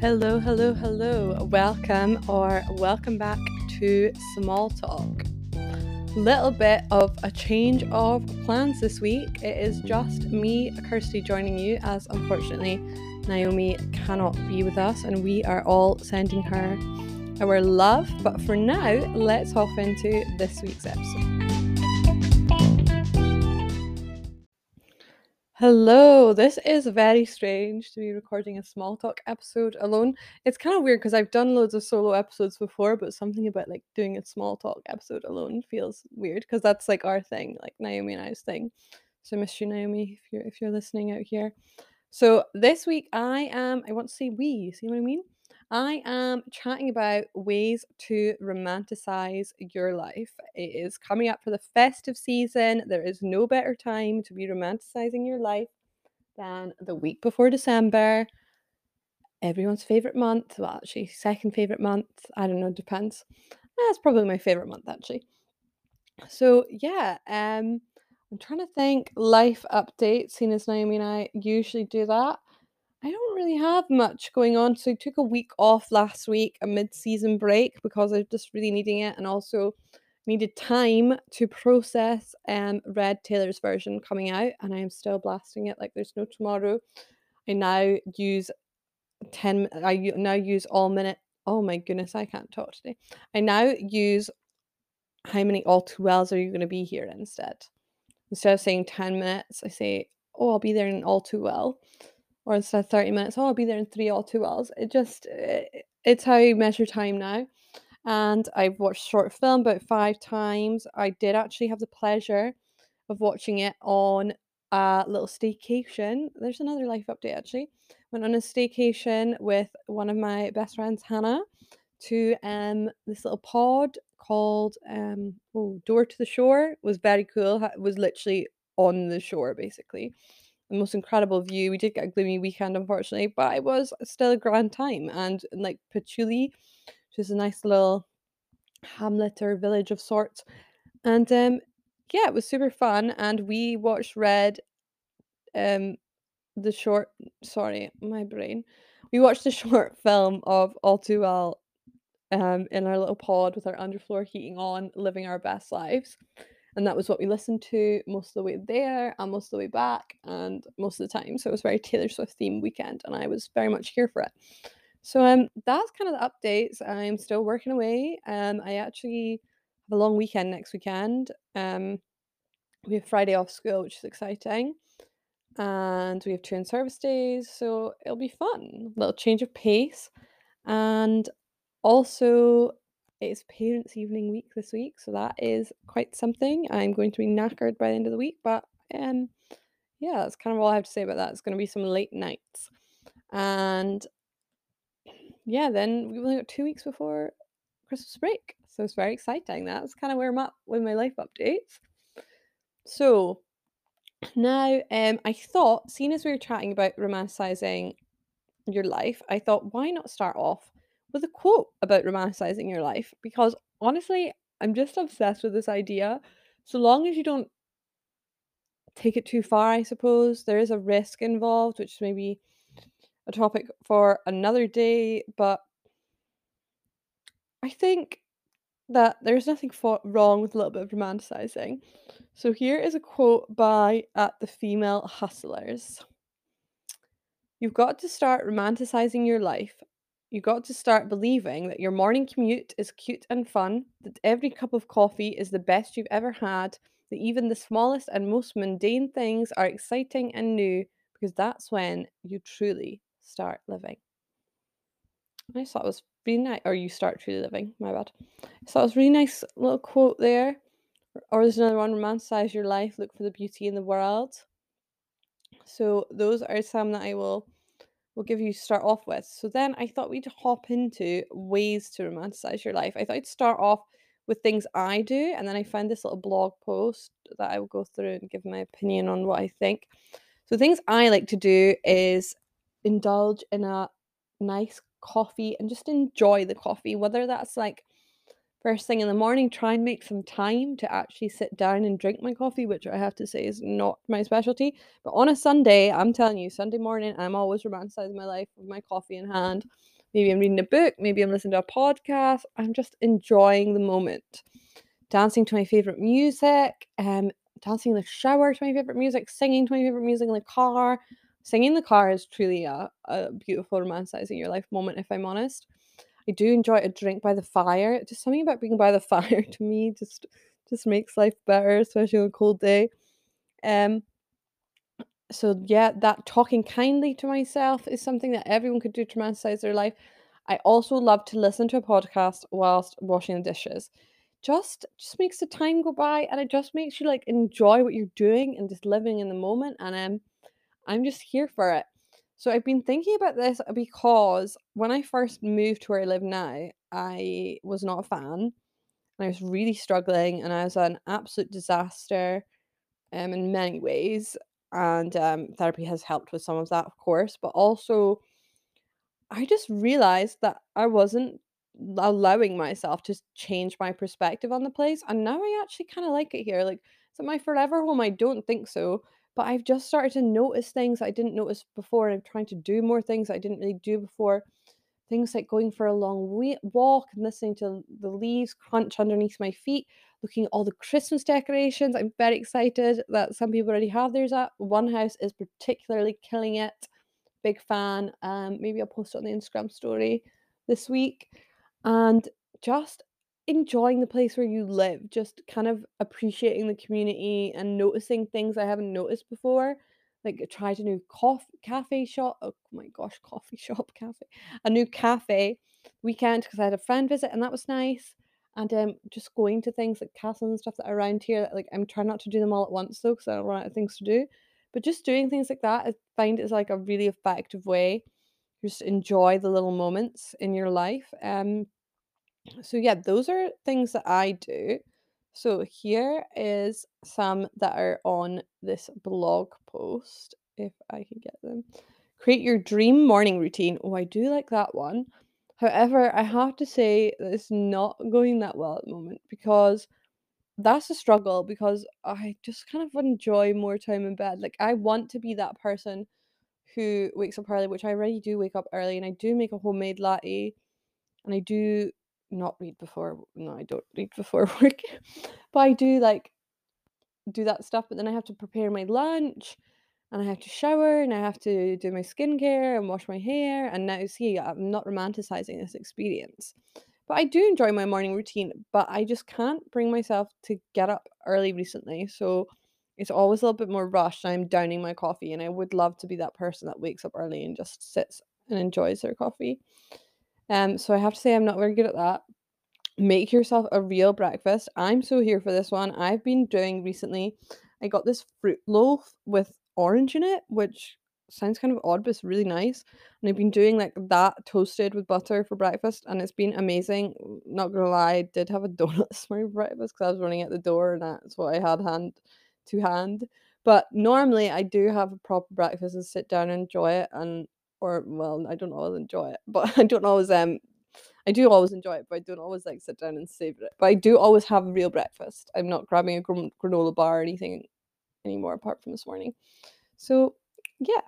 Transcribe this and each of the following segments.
Hello, hello, hello. Welcome or welcome back to Small Talk. Little bit of a change of plans this week. It is just me, Kirsty, joining you as unfortunately Naomi cannot be with us and we are all sending her our love. But for now, let's hop into this week's episode. Hello, this is very strange to be recording a small talk episode alone. It's kind of weird because I've done loads of solo episodes before, but something about like doing a small talk episode alone feels weird because that's like our thing, like Naomi and I's thing. So miss you, Naomi, if you're if you're listening out here. So this week I am I want to say we, you see what I mean? I am chatting about ways to romanticize your life. It is coming up for the festive season. There is no better time to be romanticizing your life than the week before December. Everyone's favorite month. Well, actually, second favorite month. I don't know, depends. That's probably my favorite month, actually. So, yeah, um, I'm trying to think life updates, seeing as Naomi and I usually do that. I don't really have much going on. So I took a week off last week, a mid-season break, because I was just really needing it and also needed time to process um Red Taylor's version coming out, and I am still blasting it like there's no tomorrow. I now use 10 I now use all minute oh my goodness, I can't talk today. I now use how many all too wells are you going to be here instead? Instead of saying 10 minutes, I say, oh, I'll be there in all too well or instead of 30 minutes, oh, I'll be there in three or two hours. It just, it, it's how you measure time now. And I've watched short film about five times. I did actually have the pleasure of watching it on a little staycation. There's another life update actually. Went on a staycation with one of my best friends, Hannah, to um this little pod called um oh Door to the Shore. It was very cool. It was literally on the shore basically the most incredible view. We did get a gloomy weekend, unfortunately, but it was still a grand time. And like Patchouli, which is a nice little hamlet or village of sorts. And um, yeah, it was super fun. And we watched Red, um, the short. Sorry, my brain. We watched the short film of All Too Well, um, in our little pod with our underfloor heating on, living our best lives and that was what we listened to most of the way there and most of the way back and most of the time. So it was very taylor swift themed weekend and i was very much here for it. So um that's kind of the updates. I'm still working away. Um i actually have a long weekend next weekend. Um we have friday off school which is exciting and we have two in service days so it'll be fun. Little change of pace and also it's parents' evening week this week, so that is quite something. I'm going to be knackered by the end of the week, but um, yeah, that's kind of all I have to say about that. It's going to be some late nights, and yeah, then we've only got two weeks before Christmas break, so it's very exciting. That's kind of where I'm at with my life updates. So now, um, I thought, seeing as we were chatting about romanticizing your life, I thought, why not start off with a quote about romanticizing your life because honestly, I'm just obsessed with this idea. So long as you don't take it too far, I suppose, there is a risk involved, which may be a topic for another day, but I think that there's nothing for- wrong with a little bit of romanticizing. So here is a quote by at the female hustlers. You've got to start romanticizing your life you got to start believing that your morning commute is cute and fun, that every cup of coffee is the best you've ever had, that even the smallest and most mundane things are exciting and new, because that's when you truly start living. I thought it was really nice, or you start truly living, my bad. Thought it was really nice little quote there. Or there's another one romanticize your life, look for the beauty in the world. So those are some that I will will give you start off with. So then I thought we'd hop into ways to romanticize your life. I thought I'd start off with things I do, and then I found this little blog post that I will go through and give my opinion on what I think. So things I like to do is indulge in a nice coffee and just enjoy the coffee, whether that's like first thing in the morning, try and make some time to actually sit down and drink my coffee, which I have to say is not my specialty. But on a Sunday, I'm telling you, Sunday morning, I'm always romanticizing my life with my coffee in hand. Maybe I'm reading a book, maybe I'm listening to a podcast. I'm just enjoying the moment. Dancing to my favorite music, um, dancing in the shower to my favorite music, singing to my favorite music in the car. Singing in the car is truly a, a beautiful romanticizing your life moment, if I'm honest. I do enjoy a drink by the fire. Just something about being by the fire to me just just makes life better, especially on a cold day. Um so yeah, that talking kindly to myself is something that everyone could do to romanticize their life. I also love to listen to a podcast whilst washing the dishes. Just just makes the time go by and it just makes you like enjoy what you're doing and just living in the moment and um I'm just here for it. So I've been thinking about this because when I first moved to where I live now, I was not a fan and I was really struggling and I was an absolute disaster um, in many ways. And um, therapy has helped with some of that, of course, but also I just realized that I wasn't allowing myself to change my perspective on the place. And now I actually kind of like it here. Like, is it my forever home? I don't think so. But I've just started to notice things I didn't notice before. I'm trying to do more things I didn't really do before. Things like going for a long walk and listening to the leaves crunch underneath my feet, looking at all the Christmas decorations. I'm very excited that some people already have theirs up. One house is particularly killing it big fan. Um, maybe I'll post it on the Instagram story this week. And just enjoying the place where you live, just kind of appreciating the community and noticing things I haven't noticed before. Like tried a new coffee cafe shop. Oh my gosh, coffee shop cafe. A new cafe weekend because I had a friend visit and that was nice. And um, just going to things like castles and stuff that are around here. Like I'm trying not to do them all at once though, because I don't run out of things to do. But just doing things like that, I find is like a really effective way just enjoy the little moments in your life. Um, so yeah, those are things that I do. So here is some that are on this blog post, if I can get them. Create your dream morning routine. Oh, I do like that one. However, I have to say that it's not going that well at the moment because that's a struggle because I just kind of enjoy more time in bed. Like I want to be that person who wakes up early, which I already do wake up early, and I do make a homemade latte, and I do not read before. No, I don't read before work, but I do like do that stuff. But then I have to prepare my lunch, and I have to shower, and I have to do my skincare and wash my hair. And now, see, I'm not romanticizing this experience. But I do enjoy my morning routine, but I just can't bring myself to get up early recently. So it's always a little bit more rushed. I'm downing my coffee, and I would love to be that person that wakes up early and just sits and enjoys their coffee. Um, so I have to say I'm not very good at that. Make yourself a real breakfast. I'm so here for this one. I've been doing recently, I got this fruit loaf with orange in it, which sounds kind of odd, but it's really nice. And I've been doing like that toasted with butter for breakfast, and it's been amazing. Not gonna lie, I did have a donut this morning for breakfast because I was running out the door, and that's what I had hand to hand. But normally, I do have a proper breakfast and sit down and enjoy it, and or well, I don't always enjoy it, but I don't always um I do always enjoy it, but I don't always like sit down and savor it. But I do always have a real breakfast. I'm not grabbing a gran- granola bar or anything anymore apart from this morning. So yeah.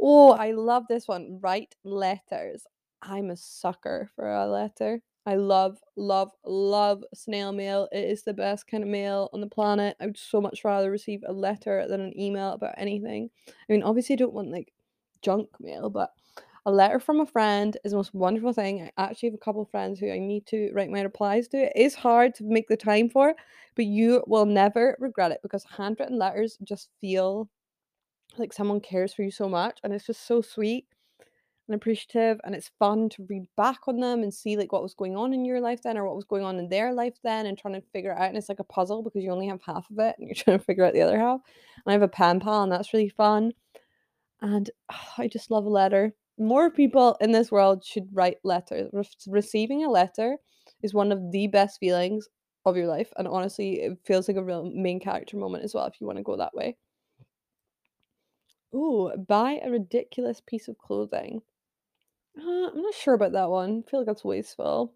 Oh, I love this one. Write letters. I'm a sucker for a letter. I love, love, love snail mail. It is the best kind of mail on the planet. I would so much rather receive a letter than an email about anything. I mean, obviously, I don't want like junk mail, but a letter from a friend is the most wonderful thing. I actually have a couple of friends who I need to write my replies to. It is hard to make the time for, but you will never regret it because handwritten letters just feel like someone cares for you so much and it's just so sweet and appreciative and it's fun to read back on them and see like what was going on in your life then or what was going on in their life then and trying to figure it out and it's like a puzzle because you only have half of it and you're trying to figure out the other half and i have a pen pal and that's really fun and ah, i just love a letter more people in this world should write letters Re- receiving a letter is one of the best feelings of your life and honestly it feels like a real main character moment as well if you want to go that way Ooh, buy a ridiculous piece of clothing. Uh, I'm not sure about that one. I feel like that's wasteful.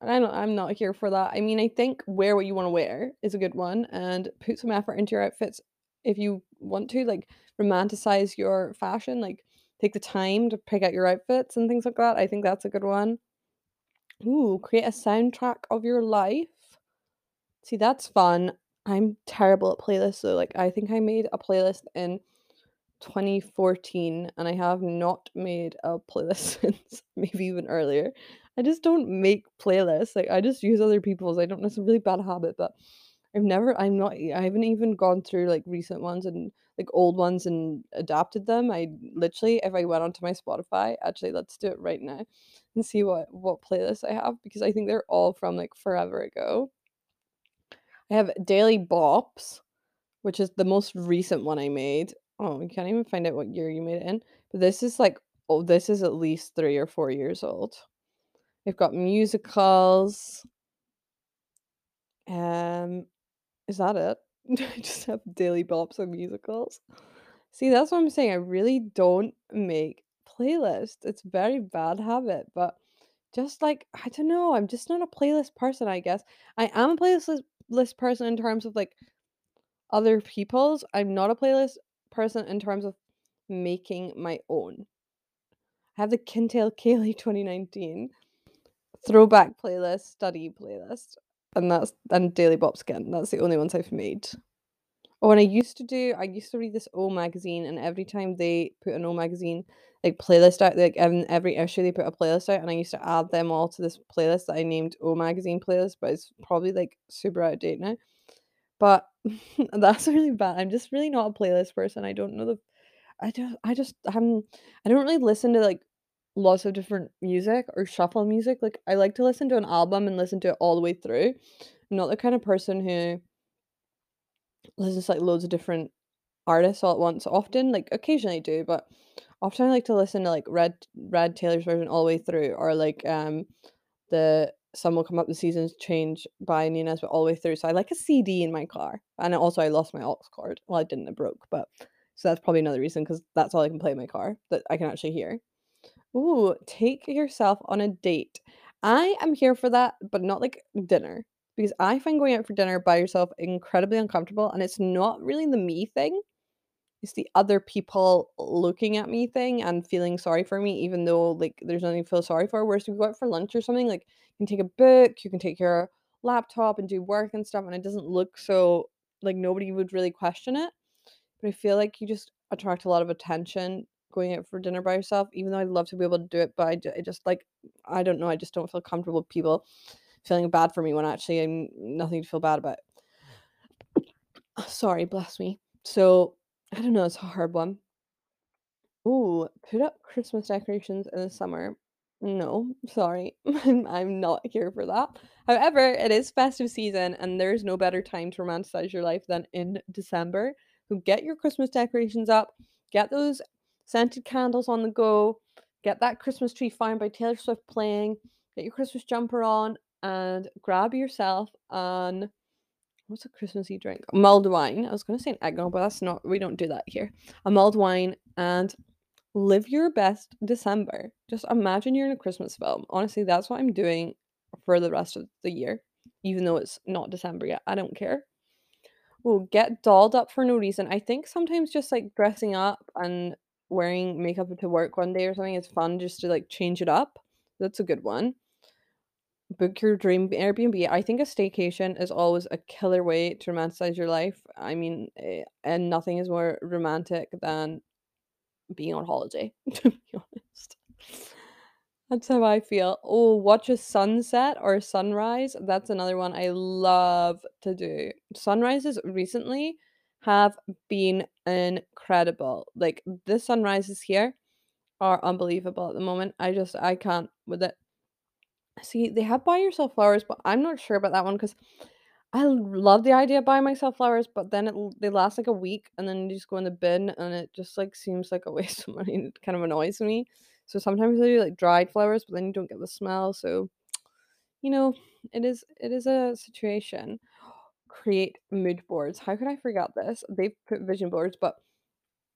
I don't I'm not here for that. I mean, I think wear what you wanna wear is a good one, and put some effort into your outfits if you want to, like, romanticize your fashion, like, take the time to pick out your outfits and things like that. I think that's a good one. Ooh, create a soundtrack of your life. See, that's fun. I'm terrible at playlists, so, like, I think I made a playlist in 2014, and I have not made a playlist since, maybe even earlier. I just don't make playlists, like, I just use other people's. I don't it's a really bad habit, but I've never I'm not I haven't even gone through, like, recent ones and, like, old ones and adapted them. I literally, if I went onto my Spotify actually, let's do it right now and see what what playlists I have because I think they're all from, like, forever ago. I have Daily Bops, which is the most recent one I made. Oh, you can't even find out what year you made it in, but this is, like oh, this is at least 3 or 4 years old. I've got musicals. Um, is that it? I just have Daily Bops and musicals. See, that's what I'm saying, I really don't make playlists. It's very bad habit, but just, like, I don't know, I'm just not a playlist person, I guess. I am a playlist list person in terms of, like, other people's. I'm not a playlist person in terms of making my own. I have the Kintail Ceilidh 2019 throwback playlist, study playlist, and that's and Daily Bops again. That's the only ones I've made. Oh, and I used to do I used to read this O Magazine, and every time they put an O Magazine, like, playlist out, like, in every issue, they put a playlist out, and I used to add them all to this playlist that I named O Magazine playlist, but it's probably, like, super out of date now. But that's really bad. I'm just really not a playlist person. I don't know the I don't I just I'm I don't really listen to, like, lots of different music or shuffle music. Like, I like to listen to an album and listen to it all the way through. I'm not the kind of person who listens to, like, loads of different artists all at once often, like, occasionally I do, but often I like to listen to, like, Red Red Taylor's version all the way through or, like, um, the Sun Will Come Up, the Seasons Change by Nina Nesbitt all the way through. So I like a CD in my car, and also I lost my aux cord. Well, I didn't, it broke, but so that's probably another reason because that's all I can play in my car that I can actually hear. Ooh, take yourself on a date. I am here for that, but not, like, dinner, because I find going out for dinner by yourself incredibly uncomfortable, and it's not really the me thing, it's the other people looking at me thing and feeling sorry for me even though, like, there's nothing to feel sorry for. Whereas if we go out for lunch or something, like, you can take a book, you can take your laptop and do work and stuff, and it doesn't look so like, nobody would really question it. But I feel like you just attract a lot of attention going out for dinner by yourself, even though I'd love to be able to do it, but I just, like I don't know, I just don't feel comfortable with people feeling bad for me when actually I'm nothing to feel bad about. Sorry, bless me. So, I don't know, it's a hard one. Ooh, put up Christmas decorations in the summer. No, sorry. I'm I'm not here for that. However, it is festive season, and there's no better time to romanticize your life than in December. So get your Christmas decorations up, get those scented candles on the go, get that Christmas Tree Farm by Taylor Swift playing, get your Christmas jumper on, and grab yourself an what's a Christmassy drink? Mulled wine. I was gonna say an eggnog, but that's not we don't do that here. A mulled wine, and live your best December. Just imagine you're in a Christmas film. Honestly, that's what I'm doing for the rest of the year, even though it's not December yet. I don't care. Ooh, get dolled up for no reason. I think sometimes just, like, dressing up and wearing makeup to work one day or something. It's fun just to, like, change it up. That's a good one. Book your dream Airbnb. I think a staycation is always a killer way to romanticize your life. I mean, eh, and nothing is more romantic than being on holiday, to be honest. That's how I feel. Oh, watch a sunset or a sunrise. That's another one I love to do. Sunrises recently have been incredible. Like, the sunrises here are unbelievable at the moment. I just I can't with it. See, they have buy yourself flowers, but I'm not sure about that one because I love the idea of myself flowers, but then it they last, like, a week, and then you just go in the bin, and it just, like, seems like a waste of money, it kind of annoys me. So sometimes I do, like, dried flowers, but then you don't get the smell, so, you know, it is it is a situation. Create mood boards. How could I forget this? They've put vision boards, but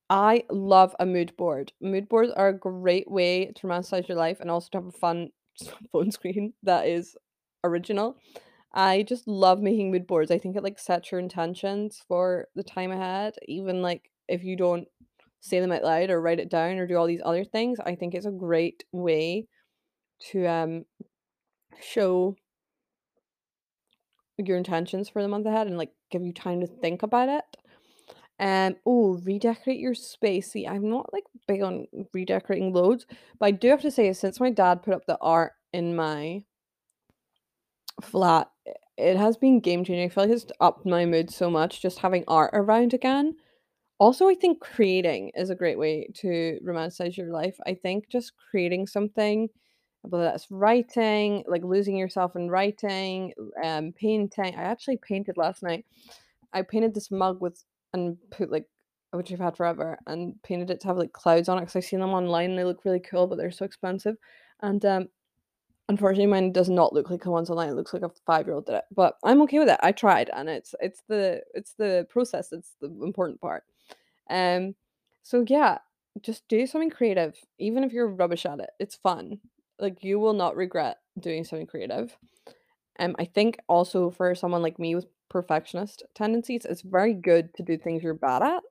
I love a mood board. Mood boards are a great way to romanticize your life and also to have a fun phone screen that is original. I just love making mood boards. I think it like sets your intentions for the time ahead, even like if you don't say them out loud or write it down or do all these other things. I think it's a great way to um show your intentions for the month ahead and like give you time to think about it. Um, oh, redecorate your space. See, I'm not like big on redecorating loads, but I do have to say, since my dad put up the art in my flat, it has been game changing. I feel like it's upped my mood so much just having art around again. Also, I think creating is a great way to romanticize your life. I think just creating something, whether that's writing, like losing yourself in writing, um, painting. I actually painted last night. I painted this mug with and put like which I've had forever and painted it to have like clouds on it because I've seen them online and they look really cool, but they're so expensive. And um, unfortunately, mine does not look like the ones online. It looks like a five year old did it, but I'm okay with it. I tried, and it's it's the it's the process that's the important part. Um, so yeah, just do something creative, even if you're rubbish at it. It's fun. Like you will not regret doing something creative. Um, I think also for someone like me with perfectionist tendencies, it's very good to do things you're bad at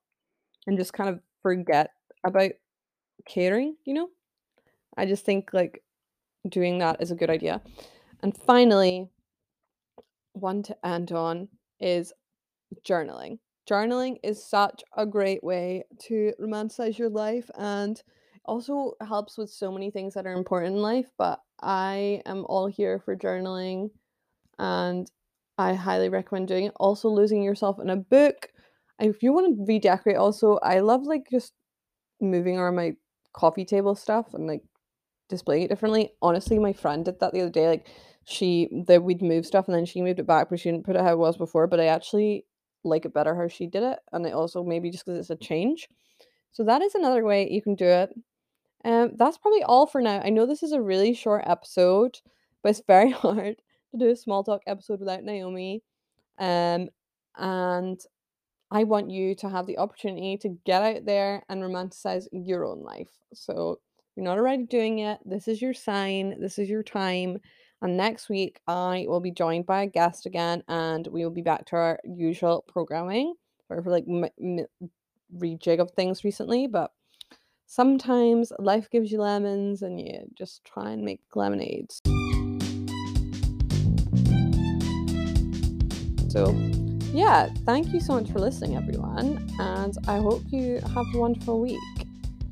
and just kind of forget about caring, you know? I just think like doing that is a good idea. And finally, one to end on is journaling. Journaling is such a great way to romanticize your life and also helps with so many things that are important in life. But I am all here for journaling and I highly recommend doing it. Also, losing yourself in a book. If you want to redecorate, also, I love like just moving around my coffee table stuff and like displaying it differently. Honestly, my friend did that the other day. Like, she that we'd move stuff and then she moved it back, but she didn't put it how it was before. But I actually like it better how she did it, and it also maybe just because it's a change. So that is another way you can do it. Um, that's probably all for now. I know this is a really short episode, but it's very hard to do a small talk episode without Naomi. Um, and I want you to have the opportunity to get out there and romanticize your own life. So you're not already doing it. This is your sign. This is your time. And next week, I will be joined by a guest again, and we will be back to our usual programming. Or for like m- m- rejig of things recently, but sometimes life gives you lemons, and you just try and make lemonades. So, yeah, thank you so much for listening, everyone, and I hope you have a wonderful week.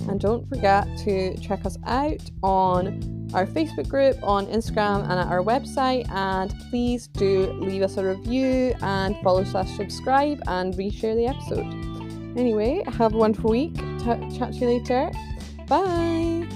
And don't forget to check us out on our Facebook group, on Instagram, and at our website. And please do leave us a review and follow slash subscribe and reshare the episode. Anyway, have a wonderful week. T- chat to you later. Bye.